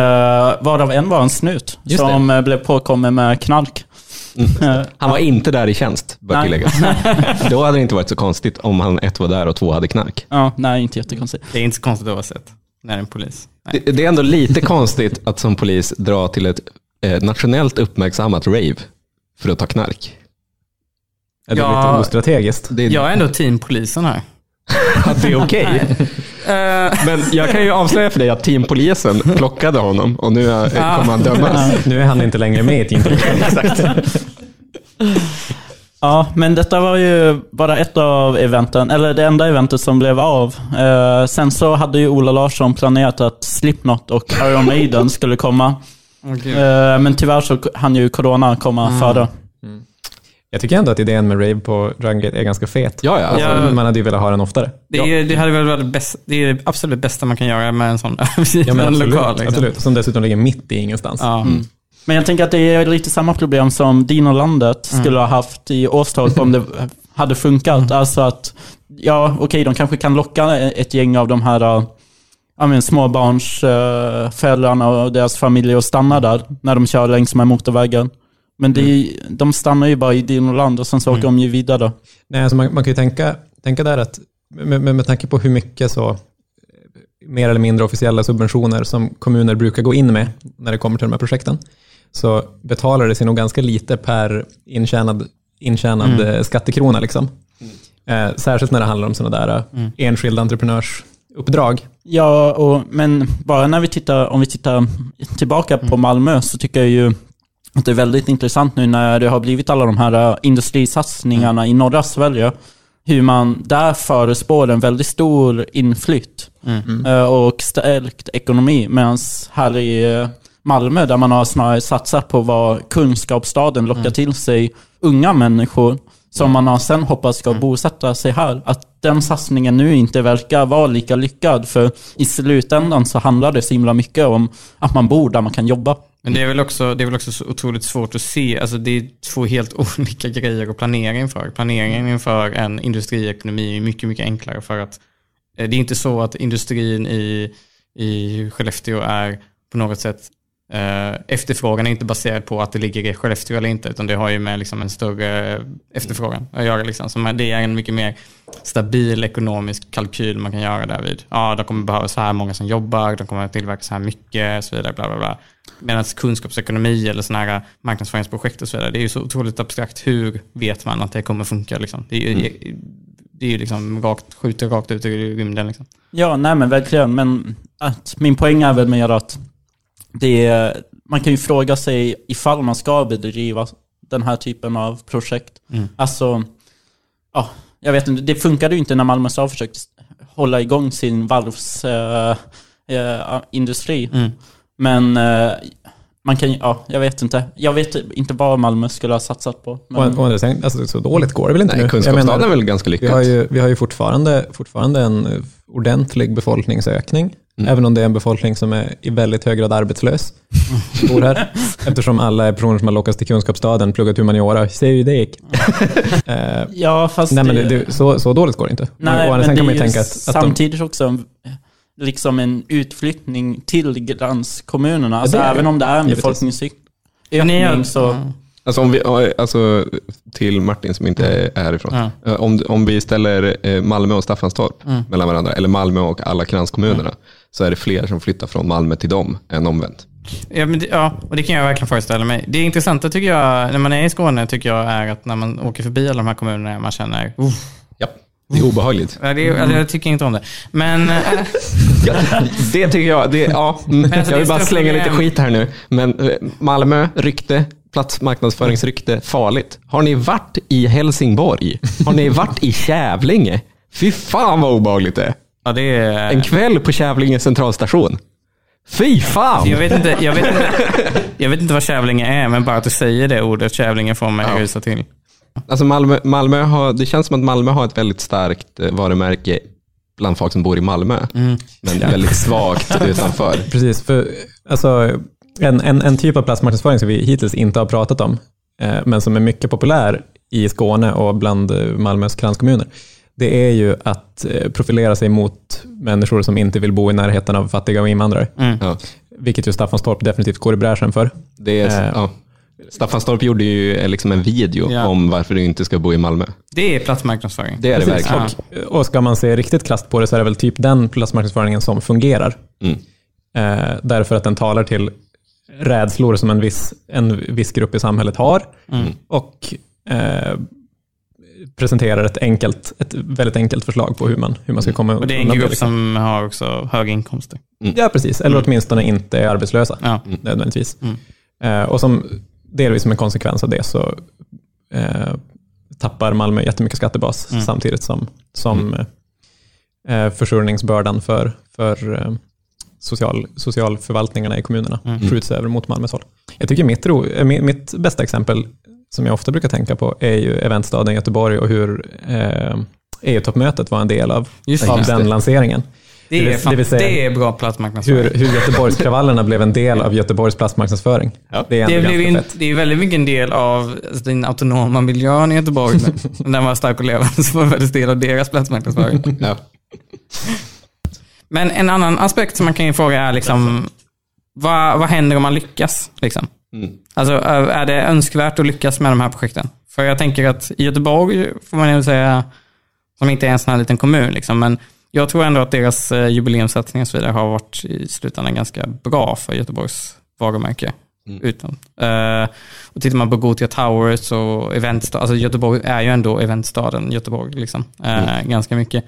varav en var en snut Just som eh, blev påkommen med knark. Eh, Han var inte där i tjänst, bör tilläggas. Då hade det inte varit så konstigt om han ett var där och två hade knark. ja, nej, inte jättekonstigt. Det är inte så konstigt oavsett. När det är en polis. Nej. Det, det är ändå lite konstigt att som polis dra till ett eh, nationellt uppmärksammat rave för att ta knark. Är det Ja. lite ostrategiskt? Det, Jag är ändå teampolisen här. att det är okej. Eh, Men jag kan ju avslöja för dig att teampolisen plockade honom och nu är, Ah. kommer han dömas. Nu är han inte längre med i Team Ja, men detta var ju bara ett av eventen, eller det enda eventet som blev av. Eh, sen så hade ju Ola Larsson planerat att Slipknot och Iron Maiden skulle komma. gud. Eh, men tyvärr så hann ju Corona komma före. Jag tycker ändå att idén med rave på Dragon Gate är ganska fet. Ja, ja. Alltså, Ja. Man hade ju velat ha den oftare. det, är, det, hade väl varit det, bästa, det är det absolut bästa man kan göra med en sån Ja, men absolut, lokal. Liksom. absolut. Som dessutom ligger mitt i ingenstans. Ja. Men jag tänker att det är lite samma problem som Dino-landet skulle ha haft i Åstorp om det hade funkat. Alltså att, ja okej, de kanske kan locka ett gäng av de här äh, men småbarnsföräldrarna och deras familjer att stanna där när de kör längs med motorvägen. Men det är, de stannar ju bara i Dino-land och sen så åker de ju vidare. Nej, alltså man, man kan ju tänka, tänka där att med, med, med tanke på hur mycket så eh, mer eller mindre officiella subventioner som kommuner brukar gå in med när det kommer till de här projekten, så betalar det sig nog ganska lite per intjänad, intjänad eh, skattekrona. Liksom. Eh, särskilt när det handlar om sådana där eh, enskilda entreprenörsuppdrag. Ja, och, men bara när vi tittar, om vi tittar tillbaka på Malmö så tycker jag ju att det är väldigt intressant nu när det har blivit alla de här industrisatsningarna i norra Sverige. Hur man där förespår en väldigt stor inflytt äh, och stärkt ekonomi. Medan här i Malmö där man har snarare satsat på vad kunskapsstaden lockar till sig unga människor som man har sen hoppas ska bosätta sig här. Att den satsningen nu inte verkar vara lika lyckad. För i slutändan så handlar det så himla mycket om att man bor där man kan jobba. Men det är, väl också, det är väl också så otroligt svårt att se. Alltså det är två helt olika grejer att planera inför. Planeringen inför en industriekonomi är mycket, mycket enklare för att eh, det är inte så att industrin i, i Skellefteå är på något sätt efterfrågan är inte baserad på att det ligger i Skellefteå eller inte, utan det har ju med liksom en större efterfrågan att göra. Liksom. Så det är en mycket mer stabil ekonomisk kalkyl man kan göra därvid. Ja, de kommer behöva så här många som jobbar, de kommer att tillverka så här mycket, och så vidare. Bla, bla, bla. Medan kunskapsekonomi eller sådana här marknadsföringsprojekt och så vidare, det är ju så otroligt abstrakt. Hur vet man att det kommer funka? Liksom? Det är ju, det är ju liksom rakt, skjuter rakt ut i rymden. Liksom. Ja, nej men verkligen. Men att min poäng är väl mer att det är, man kan ju fråga sig ifall man ska bedriva den här typen av projekt. Alltså, ja, jag vet inte, det funkade ju inte när Malmö stad försökte hålla igång sin varvsindustri. Men eh, man kan ju, ja, jag vet inte. Jag vet inte vad Malmö skulle ha satsat på. Men, och det, alltså, så dåligt går det väl inte Nej, nu? Jag kunskapsstaden är väl ganska vi lyckad. har ju, vi har ju fortfarande, fortfarande en eh, ordentlig befolkningsökning, även om det är en befolkning som är i väldigt hög grad arbetslös. Bor här. Eftersom alla är personer som har lockats till kunskapsstaden, pluggat humaniora. Se hur det gick. Eh, ja, fast nej, men det, det, så, så dåligt går det inte. Nej, men sen det kan man ju ju tänka att, att de, samtidigt också liksom en utflyttning till gränskommunerna. Alltså även om det är en befolkningsökning så... Alltså, om vi, alltså till Martin som inte är härifrån. Eh, Om, om vi ställer eh, Malmö och Staffanstorp mellan varandra, eller Malmö och alla kranskommunerna, så är det fler som flyttar från Malmö till dem än omvänt. Ja, men det, ja, och det kan jag verkligen föreställa mig. Det intressanta tycker jag, när man är i Skåne, tycker jag är att när man åker förbi alla de här kommunerna, man känner, uff, Ja, det är obehagligt. ja, det, alltså, jag tycker inte om det. Men, eh, Det tycker jag. Det, ja, mm, alltså, jag vill bara slänga lite skit här nu. Men eh, Malmö, rykte, platsmarknadsföringsrykte, farligt. Har ni varit i Helsingborg? Har ni varit i Kävlinge? Fy fan vad obehagligt det är. Ja, det är... En kväll på Kävlinge centralstation. Fy fan! Jag vet, inte, jag, vet inte, jag vet inte vad Kävlinge är, men bara att du säger det ordet Kävlinge får mig att rysa till. Alltså Malmö, Malmö har, det känns som att Malmö har ett väldigt starkt eh, varumärke bland folk som bor i Malmö. Men väldigt svagt utanför. Precis, för alltså, en, en, en typ av platsmarknadsföring som vi hittills inte har pratat om, eh, men som är mycket populär i Skåne och bland Malmös kranskommuner, det är ju att eh, profilera sig mot människor som inte vill bo i närheten av fattiga och invandrare. Ja, Vilket ju Staffanstorp definitivt går i bräschen för. det är, Eh. ja. Staffanstorp gjorde ju liksom en video Ja. om varför du inte ska bo i Malmö. Det är platsmarknadsföring. Det är det verkligen. Och, och ska man se riktigt krasst på det så är det väl typ den platsmarknadsföringen som fungerar. Mm. Eh, därför att den talar till rädslor som en viss, en viss grupp i samhället har Mm. och eh, presenterar ett, enkelt, ett väldigt enkelt förslag på hur man, hur man ska komma Och det är en undan grupp som har också höga inkomster. Ja, precis. Eller åtminstone inte är arbetslösa Ja. nödvändigtvis. Mm. Eh, och som delvis som en konsekvens av det så eh, tappar Malmö jättemycket skattebas Mm. samtidigt som, som eh, försörjningsbördan för, för eh, social, socialförvaltningarna i kommunerna Mm. skjuts över mot Malmös håll. Jag tycker mitt, ro, eh, mi- mitt bästa exempel som jag ofta brukar tänka på är ju eventstaden Göteborg och hur eh, EU-toppmötet var en del av, Just det, av just den det. lanseringen. Det är, Det vill- fan, det vill säga- det är bra platsmarknadsföring. Hur, hur Göteborgskravallerna blev en del av Göteborgs platsmarknadsföring. Ja. Det är Det, blev in, fett. det är väldigt mycket en del av alltså, den autonoma miljön i Göteborg. Men den var stark och levande, så var det väldigt del av deras platsmarknadsföring. Ja. Men en annan aspekt som man kan ju fråga är liksom, vad, vad händer om man lyckas? Liksom? Mm. Alltså, är det önskvärt att lyckas med de här projekten? För jag tänker att i Göteborg, får man ju säga, som inte är en sån här liten kommun, liksom, men jag tror ändå att deras eh, jubileumssatsning och så vidare har varit i slutändan ganska bra för Göteborgs varumärke. Utan. Eh, och tittar man på Gothia Towers och eventstad, alltså Göteborg är ju ändå eventstaden Göteborg, liksom. Eh, ganska mycket.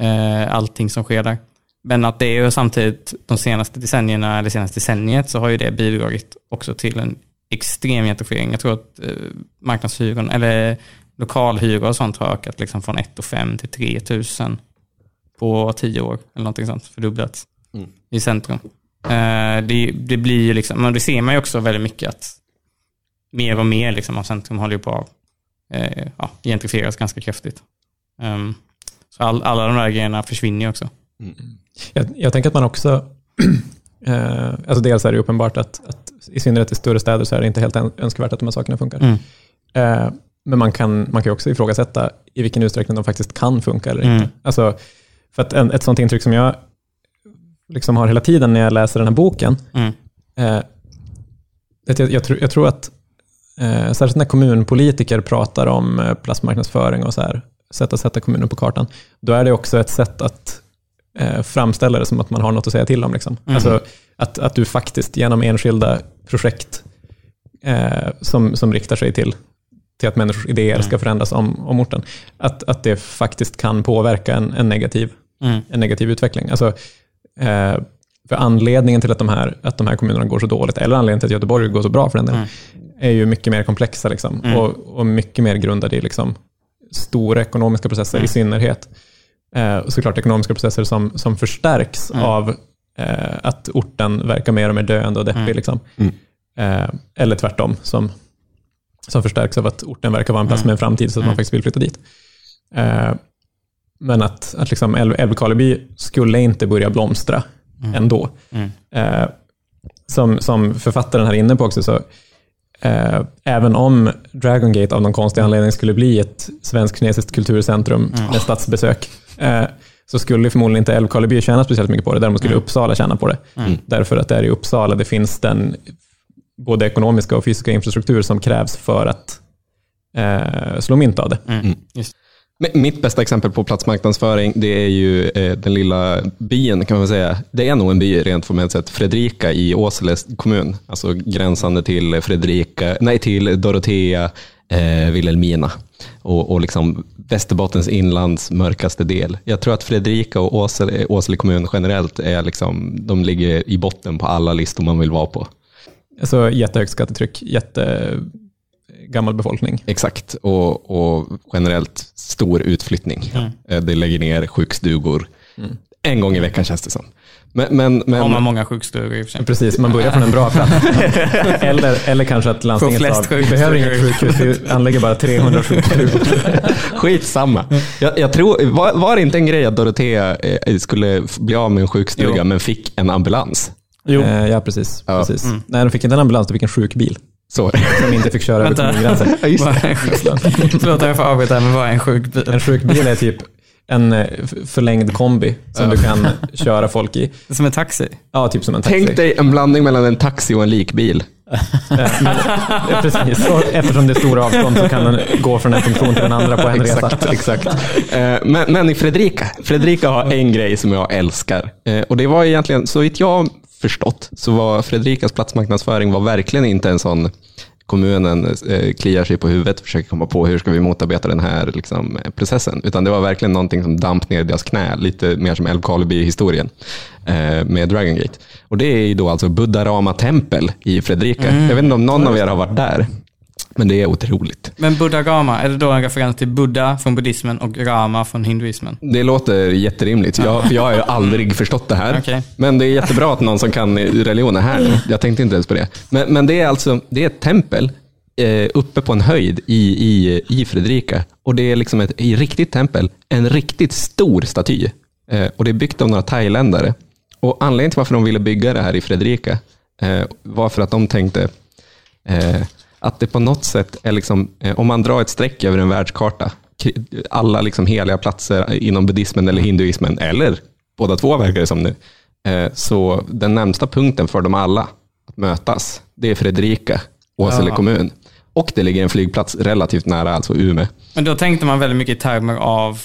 Eh, allting som sker där. Men att det är samtidigt de senaste decennierna, eller senaste decenniet, så har ju det bidragit också till en extrem gentrifiering. Jag tror att eh, marknadshyran, eller lokalhyror och sånt har ökat liksom från 1 5 till 3 000 på 10 år, eller någonting sånt, fördubblats Mm. i centrum. Eh, det, det blir ju liksom, men det ser man ju också väldigt mycket att mer och mer liksom av centrum håller ju på att eh, ja, gentrifieras ganska kraftigt. Ehm, så all, alla de där grejerna försvinner ju också. Jag, jag tänker att man också, eh, alltså dels är det uppenbart att, att i synnerhet i större städer så är det inte helt ön- önskvärt att de här sakerna funkar. Mm. Eh, men man kan, man kan också ifrågasätta i vilken utsträckning de faktiskt kan funka eller Mm. inte. Alltså, för att en, ett sånt intryck som jag liksom har hela tiden när jag läser den här boken, Mm. eh, att jag, jag, tror, jag tror att eh, särskilt när kommunpolitiker pratar om eh, plastmarknadsföring och så här, sätt att sätta kommunen på kartan, då är det också ett sätt att eh, framställa det som att man har något att säga till om. Liksom. Mm. Alltså att, att du faktiskt genom enskilda projekt eh, som, som riktar sig till, till att människors idéer ska förändras om, om orten, att, att det faktiskt kan påverka en, en, negativ, Mm. en negativ utveckling. Alltså, eh, för anledningen till att de, här, att de här kommunerna går så dåligt, eller anledningen till att Göteborg går så bra för den delen, Mm. är ju mycket mer komplexa liksom, Mm. och, och mycket mer grundade i liksom, stora ekonomiska processer Mm. i synnerhet. Eh, såklart ekonomiska processer som, som förstärks Mm. av eh, att orten verkar mer och mer döende och deppig. Mm. Liksom. Mm. Eh, eller tvärtom, som, som förstärks av att orten verkar vara en plats Mm. med en framtid så att man Mm. faktiskt vill flytta dit. Eh, men att, att liksom Älv- Älvkarleby skulle inte börja blomstra ändå. Eh, som, som författaren här inne på också, så även om Dragon Gate av någon konstig anledning skulle bli ett svensk-kinesiskt kulturcentrum Mm. med statsbesök, eh, så skulle förmodligen inte Älvkarleby tjäna speciellt mycket på det. Däremot skulle Mm. Uppsala tjäna på det. Mm. Därför att det är i Uppsala det finns den både ekonomiska och fysiska infrastruktur som krävs för att eh, slå mynt av det. Mm. Mitt bästa exempel på platsmarknadsföring, det är ju eh, den lilla byn kan man säga. Det är nog en by rent formellt sett, Fredrika i Åsele kommun. Alltså gränsande till Fredrika, nej till Dorotea, eh, Vilhelmina och, och liksom Västerbottens inlands mörkaste del. Jag tror att Fredrika och Åsele, Åsele kommun generellt är liksom, de ligger i botten på alla listor man vill vara på. Alltså jättehögt skattetryck, jättegammal befolkning. Exakt, och, och generellt stor utflyttning. Mm. Eh, Det lägger ner sjukstugor Mm. en gång i veckan känns det som. Men, men, men, Har man många sjukstugor i och för sig. Precis, man börjar från en bra plats. eller, eller kanske att landstinget sa, vi behöver inget sjukhusstugor." sjukhus, vi anlägger bara 300 sjukhus. skitsamma. Jag, jag tror, var, var det inte en grej att Dorotea eh, skulle bli av med en sjukstuga Jo. men fick en ambulans? Jo. Eh, ja, precis. Ja. precis. Mm. Nej, de fick inte en ambulans, de fick en sjukbil. Så. Som inte fick köra över kommungränsen. Ja, just det. Sjuk- Förlåt om jag får avbryta, men vad är en sjuk bil? En sjukbil är typ en eh, förlängd kombi som du kan köra folk i. Som en taxi? Ja, typ som en taxi. Tänk dig en blandning mellan en taxi och en likbil. Men, precis. Och eftersom det är stora avstånd så kan den gå från en funktion till den andra på en resa. Exakt, exakt. Eh, Men, men i Fredrika, Fredrika har en grej som jag älskar. Eh, Och det var egentligen, så vitt jag förstått, så var Fredrikas platsmarknadsföring var verkligen inte en sån kommunen eh, kliar sig på huvudet och försöker komma på hur ska vi motarbeta den här liksom, processen. Utan det var verkligen någonting som damp ner i deras knä, lite mer som Älvkarleby-historien eh, med Dragon Gate. Och det är ju då alltså Buddha-Rama tempel i Fredrika. Jag vet inte om någon av er har varit där, men det är otroligt. Men Buddha Gama, är det då en referens till Buddha från buddhismen och Rama från hinduismen? Det låter jätterimligt. Jag, jag har ju aldrig förstått det här. Okej. Men det är jättebra att någon som kan religion är här. Jag tänkte inte ens på det. Men, men det är alltså det är ett tempel eh, uppe på en höjd i, i, i Fredrika. Och det är liksom ett i riktigt tempel, en riktigt stor staty. Eh, och det är byggt av några thailändare. Och anledningen till varför de ville bygga det här i Fredrika eh, var för att de tänkte att det på något sätt är liksom, eh, om man drar ett streck över en världskarta, alla liksom heliga platser inom buddhismen eller hinduismen, eller båda två verkar det som nu, eh, så den närmsta punkten för dem alla att mötas, det är Fredrika, Åsele Ja. kommun. Och det ligger en flygplats relativt nära, alltså Umeå. Men då tänkte man väldigt mycket i termer av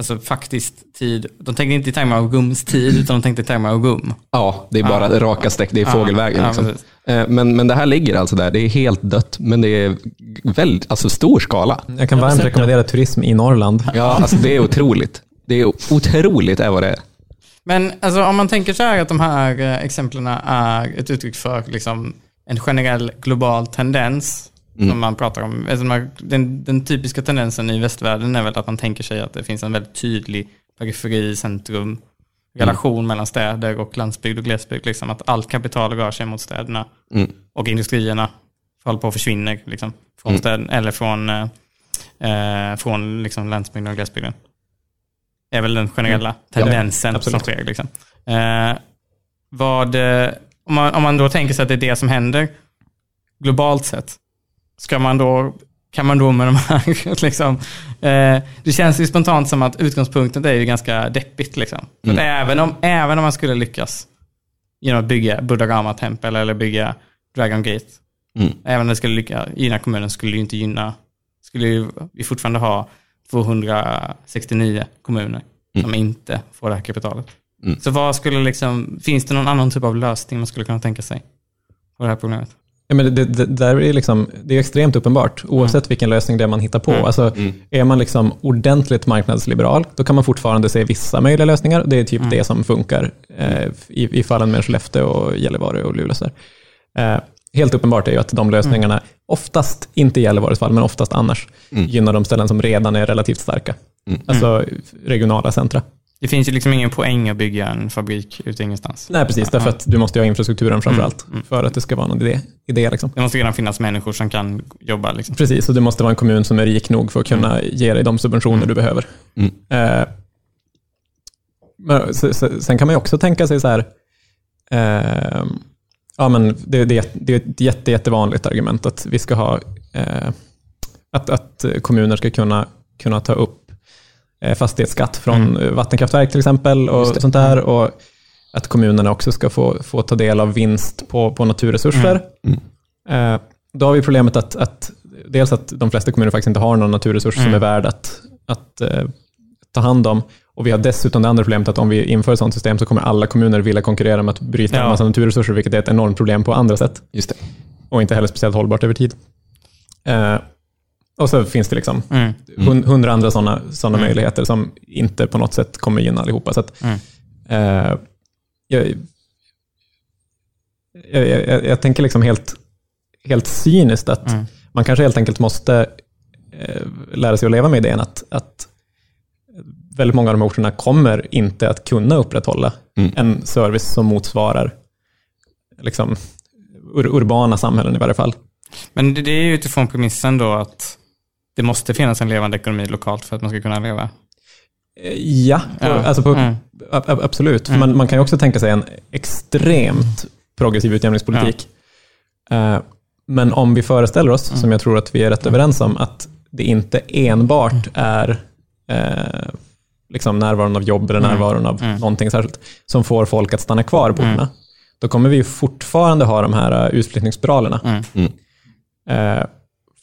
alltså faktiskt tid. De tänkte inte i termer av rumstid, utan de tänkte i termer av rum. Ja, det är bara Ja. raka streck, det är Ja, fågelvägen. ja, liksom. Eh, men, men det här ligger alltså där, det är helt dött, men det är väldigt, alltså stor skala. Jag kan varmt rekommendera turism i Norrland. Ja, alltså det är otroligt. Det är otroligt är vad det är. Men alltså, om man tänker så här att de här eh, exemplen är ett uttryck för liksom, en generell global tendens som man pratar om. Alltså, den, den typiska tendensen i västvärlden är väl att man tänker sig att det finns en väldigt tydlig periferi, centrum, relation mellan städer och landsbygd och glesbygd. Liksom, att allt kapital rör sig mot städerna Mm. och industrierna håller på att försvinna liksom, från Mm. städerna eller från, eh, eh, från liksom, landsbygden och glesbygden. Det är väl den generella tendensen som absolut. sker. Liksom. Eh, vad, eh, om, man, om man då tänker sig att det är det som händer globalt sett, ska man då, kan man då med de här, liksom, eh, det känns ju spontant som att utgångspunkten är ju ganska deppigt. Liksom. För att även, om, även om man skulle lyckas genom att bygga Buddha Gama tempel eller bygga Dragon Gate, Mm. även om det skulle lyckas gynna kommunen skulle det ju inte gynna, skulle ju vi fortfarande ha 269 kommuner som inte får det här kapitalet. Mm. Så vad skulle liksom, finns det någon annan typ av lösning man skulle kunna tänka sig på det här problemet? Ja, men det, det, där är liksom, det är extremt uppenbart, oavsett vilken lösning det är man hittar på. Mm. Alltså, Är man liksom ordentligt marknadsliberal, då kan man fortfarande se vissa möjliga lösningar. Det är typ Mm. det som funkar eh, i, i fallen med Skellefteå, och Gällivare och Luleå. Eh, helt uppenbart är ju att de lösningarna oftast, inte i Gällivares fall, men oftast annars, gynnar de ställen som redan är relativt starka. Alltså regionala centra. Det finns ju liksom ingen poäng att bygga en fabrik ute ingenstans. Nej, precis, därför att du måste ha infrastrukturen framför allt, för att det ska vara någon idé. idé liksom. Det måste redan finnas människor som kan jobba. Liksom. Precis, och det måste vara en kommun som är rik nog för att kunna ge dig de subventioner du behöver. Eh, men, se- se- sen kan man ju också tänka sig så här, eh, ja, men det, det, det är ett jätte, jättevanligt argument att vi ska ha, eh, att, att kommuner ska kunna, kunna ta upp fastighetsskatt från eh, vattenkraftverk till exempel och sånt där. Och att kommunerna också ska få, få ta del av vinst på, på naturresurser. Eh, då har vi problemet att, att dels att de flesta kommuner faktiskt inte har någon naturresurs som är värd att, att eh, ta hand om. Och vi har dessutom det andra problemet att om vi inför ett sådant system så kommer alla kommuner vilja konkurrera med att bryta Ja. en massa naturresurser, vilket är ett enormt problem på andra sätt. Just det. Och inte heller speciellt hållbart över tid. Eh, och så finns det liksom Mm. hun- hundra andra sådana såna möjligheter som inte på något sätt kommer gynna allihopa. Så att, Mm. eh, jag, jag, jag, jag tänker liksom helt, helt cyniskt att Mm. man kanske helt enkelt måste eh, lära sig att leva med idén att, att väldigt många av de här orterna kommer inte att kunna upprätthålla Mm. en service som motsvarar liksom, ur, urbana samhällen i varje fall. Men det, det är ju utifrån premissen då att det måste finnas en levande ekonomi lokalt för att man ska kunna leva. Eh, Ja, Ja. Alltså på, Mm. absolut. För Man, man kan ju också tänka sig en extremt progressiv utjämningspolitik. Eh, Men om vi föreställer oss, som jag tror att vi är rätt överens om, att det inte enbart är eh, liksom närvaron av jobb eller närvaron av någonting särskilt som får folk att stanna kvar på orterna, då kommer vi ju fortfarande ha de här eh, utflyttningsspiralerna. Mm. Eh,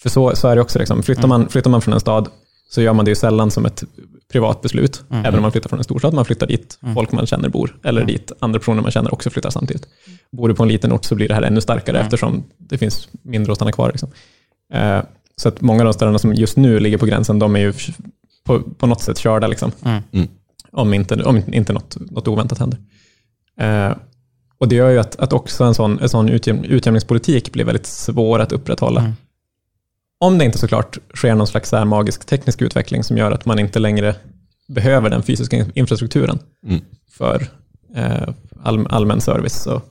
för så, så är det också. Liksom. Flyttar, man, flyttar man från en stad så gör man det ju sällan som ett privat beslut. Även om man flyttar från en storstad. Man flyttar dit folk man känner bor. Eller dit andra personer man känner också flyttar samtidigt. Bor du på en liten ort så blir det här ännu starkare eftersom det finns mindre att stanna kvar. Liksom. Eh, så att många av de städerna som just nu ligger på gränsen, de är ju på, på något sätt körda. Liksom. Mm. Mm. Om inte, om inte något, något oväntat händer. Eh, och det gör ju att, att också en sån, en sån utjäm, utjämningspolitik blir väldigt svår att upprätthålla. Mm. Om det inte såklart sker någon slags så här magisk teknisk utveckling som gör att man inte längre behöver den fysiska in- infrastrukturen Mm. för eh, all, allmän service. Och,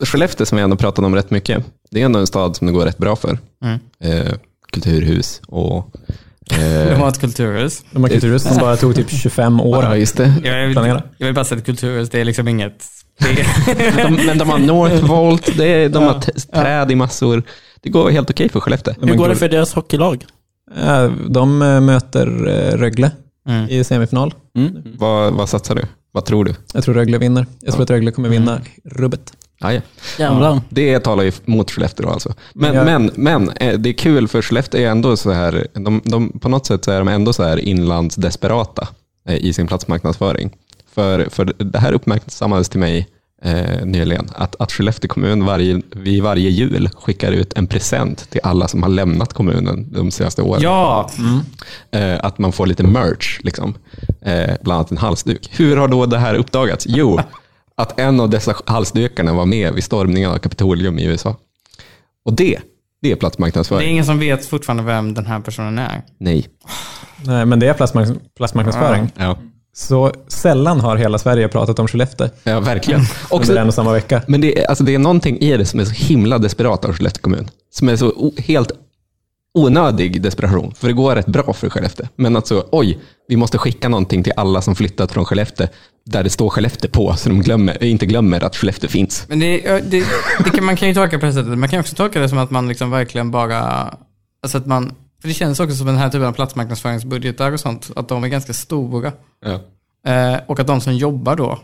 Skellefteå som vi ändå pratat om rätt mycket, det är ändå en stad som det går rätt bra för. Mm. Eh, kulturhus och... De Eh, har ett kulturhus. de här kulturhus som bara tog typ 25 år. ja, just det. Jag vill, Planera. jag vill bara säga att kulturhus, det är liksom inget... Det är, De, men de har Northvolt, det är, de har t- träd i massor. Det går helt okej för Skellefteå. Hur går det för deras hockeylag? Eh, De eh, möter eh, Rögle Mm. i semifinal. Vad, vad satsar du? Vad tror du? Jag tror Rögle vinner. Jag tror att Rögle kommer vinna rubbet. Ah, ja. Jävlar. Det talar ju mot Skellefteå alltså. Men, Ja. men, men det är kul för Skellefteå är ändå så här, de, de, på något sätt så är de ändå så här inlandsdesperata i sin platsmarknadsföring. För, för det här uppmärksammades till mig eh, nyligen, att, att Skellefteå kommun varje, vid varje jul skickar ut en present till alla som har lämnat kommunen de senaste åren. ja, Eh, att man får lite merch, liksom. eh, bland annat en halsduk. Hur har då det här uppdagats? Jo, att en av dessa halsdukarna var med vid stormningen av Kapitolium i USA. Och det, det är det är platsmarknadsföring. ingen som vet fortfarande vem den här personen är. Nej. Nej, men det är platsmark- platsmarknadsföring. Ja, Så sällan har hela Sverige pratat om Skellefteå ja verkligen. under Också, en och samma vecka. men det är, alltså det är någonting i det som är så himla desperat av Skellefteå kommun. Som är så o, helt onödig desperation. För det går rätt bra för Skellefteå. Men alltså, oj, vi måste skicka någonting till alla som flyttat från Skellefteå. Där det står Skellefteå på, så de glömmer, inte glömmer att Skellefteå finns. Men det, det, det kan, man kan ju tolka på det sättet. Man kan också tolka det som att man liksom verkligen bara... Alltså att man... För det känns också som den här typen av platsmarknadsföringsbudgetar och sånt, att de är ganska stora. Ja. Eh, och att de som jobbar då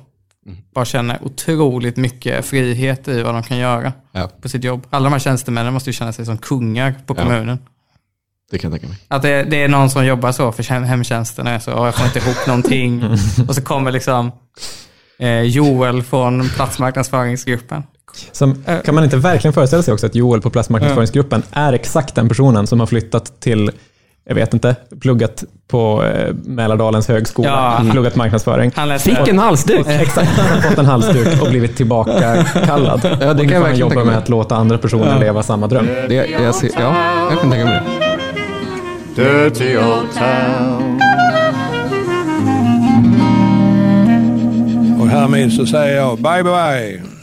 bara känner otroligt mycket frihet i vad de kan göra Ja. på sitt jobb. Alla de här tjänstemännen måste ju känna sig som kungar på Ja. kommunen. Det kan jag tänka mig. Att det, det är någon som jobbar så för hem- hemtjänsten och så, "Åh, jag får inte ihop någonting. och så kommer liksom eh, Joel från platsmarknadsföringsgruppen. Som, kan man inte verkligen föreställa sig också att Joel på platsmarknadsföringsgruppen är exakt den personen som har flyttat till jag vet inte, pluggat på eh, Mälardalens högskola, Ja. pluggat marknadsföring. Han. Fick en halsduk! Exakt, fått en halsduk och blivit tillbaka kallad. Ja, det kan och nu jag får han verkligen jobba med mig. att låta andra personer leva samma dröm. Det, jag ser, ja, jag kan tänka mig det. Dirty old town. Och härmed så säger jag bye bye.